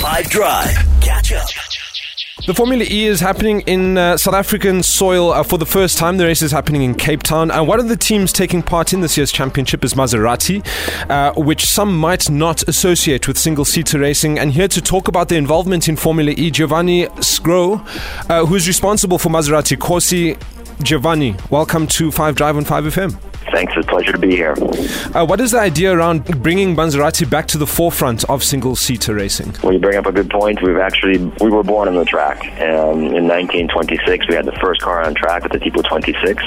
5 Drive. Catch up. The Formula E is happening in uh, South African soil uh, for the first time. The race is happening in Cape Town. And one of the teams taking part in this year's championship is Maserati, uh, which some might not associate with single seater racing. And here to talk about their involvement in Formula E, Giovanni Sgro, uh, who is responsible for Maserati Corse. Giovanni, welcome to 5 Drive on 5FM. Thanks. It's a pleasure to be here. Uh, what is the idea around bringing Maserati back to the forefront of single-seater racing? Well, you bring up a good point. We've actually we were born on the track. Um, in 1926, we had the first car on track with the Tipo 26,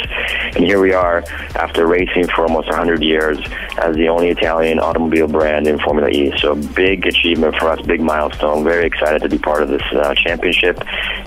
and here we are after racing for almost 100 years as the only Italian automobile brand in Formula E. So big achievement for us, big milestone. Very excited to be part of this uh, championship,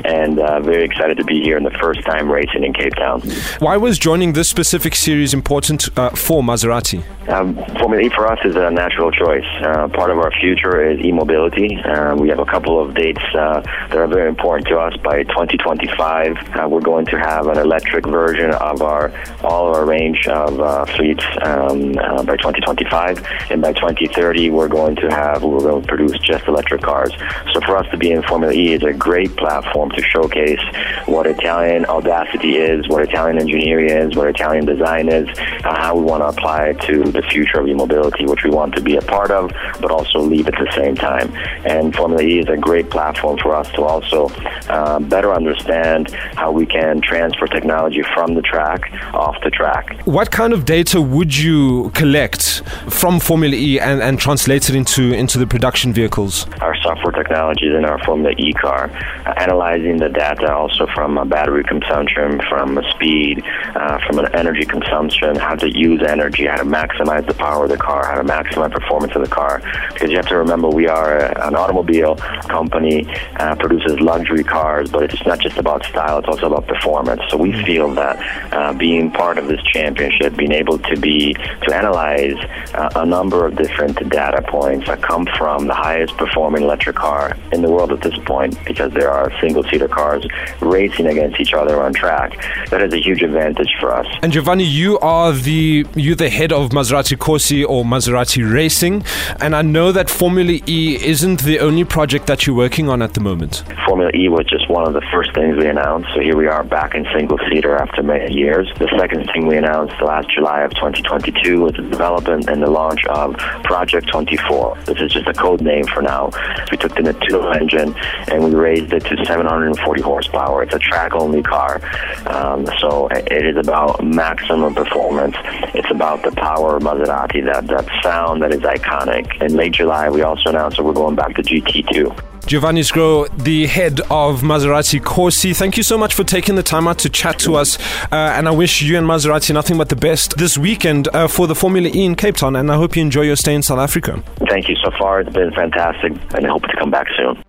and uh, very excited to be here in the first time racing in Cape Town. Why was joining this specific series important? Important uh, for Maserati? Um, Formula E for us is a natural choice. Uh, part of our future is e-mobility. Uh, we have a couple of dates uh, that are very important to us. By 2025, uh, we're going to have an electric version of our all of our range of uh, fleets um, by 2025, and by 2030, we're going to have we're going to produce just electric cars. So for us to be in Formula E is a great platform to showcase what Italian audacity is, what Italian engineering is, what Italian design is, uh, how we want to apply it to the future of e-mobility, which we want to be a part of, but also lead at the same time. And Formula E is a great platform for us to also uh, better understand how we can transfer technology from the track off the track. What kind of data would you collect from Formula E and, and translate it into, into the production vehicles? Our software technologies in our the E car, uh, analyzing the data also from battery consumption, from speed, uh, from an energy consumption, how to use energy, how to maximize the power of the car, how to maximize performance of the car. Because you have to remember, we are a, an automobile company, uh, produces luxury cars, but it's not just about style; it's also about performance. So we feel that uh, being part of this championship, being able to be to analyze uh, a number of different data points that come from the highest performing electric car in the world at this point, because there are single-seater cars racing against each other on track. That is a huge advantage for us. And Giovanni, you are the you the head of Maserati Corse or Maserati Racing, and I know that Formula E isn't the only project that you're working on at the moment. Formula E was just one of the first things we announced. So here we are back in single seater after many years. The second thing we announced last July of 2022 was the development and the launch of Project 24. This is just a code name for now. We took the Nettuno engine and we raised it to 740 horsepower. It's a track only car. Um, so it is about maximum performance it's about the power of Maserati, that, that sound that is iconic. In late July, we also announced that we're going back to GT2. Giovanni Sgro, the head of Maserati Corse, thank you so much for taking the time out to chat to us. Uh, and I wish you and Maserati nothing but the best this weekend uh, for the Formula E in Cape Town. And I hope you enjoy your stay in South Africa. Thank you so far. It's been fantastic, and I hope to come back soon.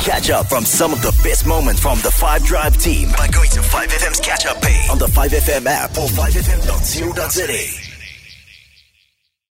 Catch up from some of the best moments from the 5 Drive team by going to 5FM's catch up page on the 5FM app or 5FM.co.za.